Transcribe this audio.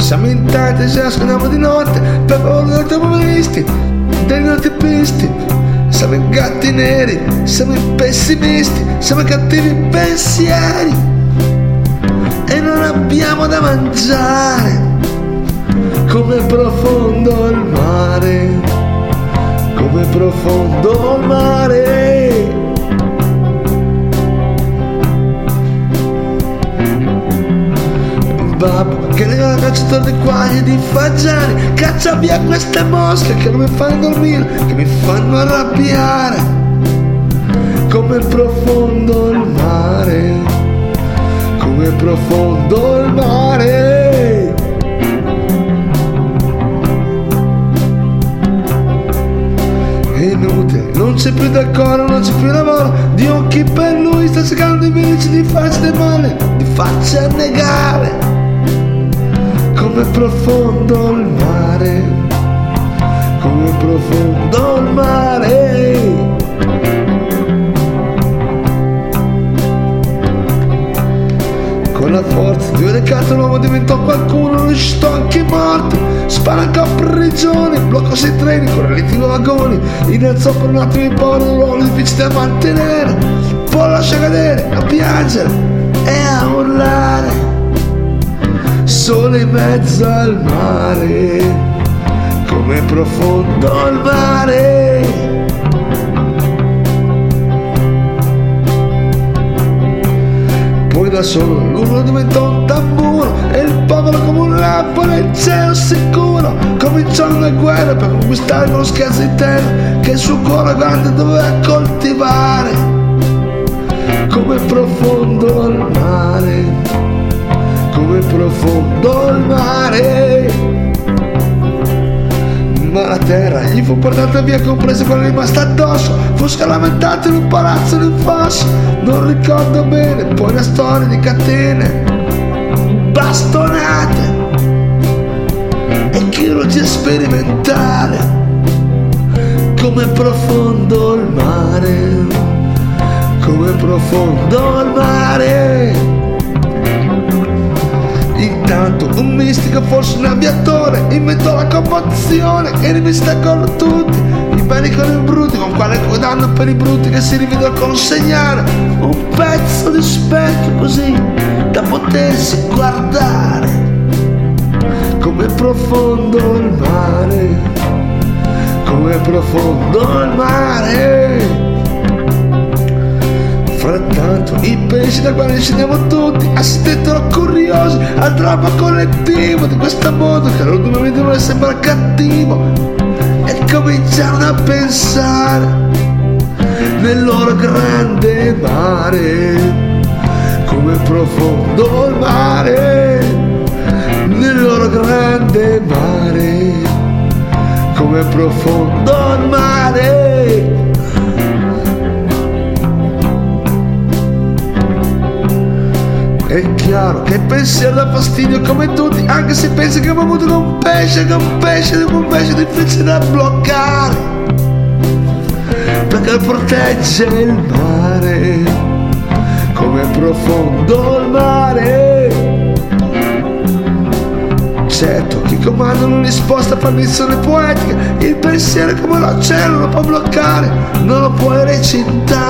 siamo in tanti, ci nascondiamo di notte per paura dei terroristi, dei nostri pisti. Siamo i gatti neri, siamo i pessimisti, siamo i cattivi pensieri e non abbiamo da mangiare. Come profondo il mare, come profondo il mare. babbo che regala cacciatore di quaglie di fagiani caccia via queste mosche che non mi fanno dormire che mi fanno arrabbiare. Come profondo il mare come profondo il mare. È inutile non c'è più decoro non c'è più lavoro. Di occhi per lui sta cercando di venirci di farci del male di farci annegare come profondo il mare, come profondo il mare. Con la forza di un recato l'uomo diventò qualcuno, sto anche morto, spalanca prigioni, blocco sei treni, con relativi vagoni, innalzò per un attimo il povero ruolo difficile da mantenere, poi lascia cadere, a piangere e a urlare sole in mezzo al mare, come profondo il mare. Poi da solo l'uno diventò un tamburo e il povero come un lampo nel cielo sicuro. Cominciò una guerra per conquistare uno scherzo terra che il suo cuore grande doveva coltivare. Come profondo il mare come profondo il mare. Ma la terra gli fu portata via, compresa quella rimasta addosso. Fu scalamentato in un palazzo nel fosso. Non ricordo bene, poi una storia di catene, bastonate e chirurgia sperimentale. Come profondo il mare, come profondo il mare. Intanto un mistico, forse un aviatore, inventò la commozione e rivista con tutti, i beni con i brutti, con quale danno per i brutti che si rivedono consegnare un pezzo di specchio così da potersi guardare. Come profondo il mare, come profondo il mare. I pesci da quali scendiamo tutti assistettero curiosi al dramma collettivo di questo mondo che due doveva sembrare cattivo. E cominciarono a pensare nel loro grande mare come profondo il mare nel loro grande mare come profondo il mare chiaro che pensiero da fastidio come tutti, anche se pensi che con un pesce, che un pesce, un pesce difficile da bloccare. Perché protegge il mare, come profondo il mare. Certo, chi comanda non risposta fa missione poetica, il pensiero come l'oceano lo può bloccare, non lo puoi recitare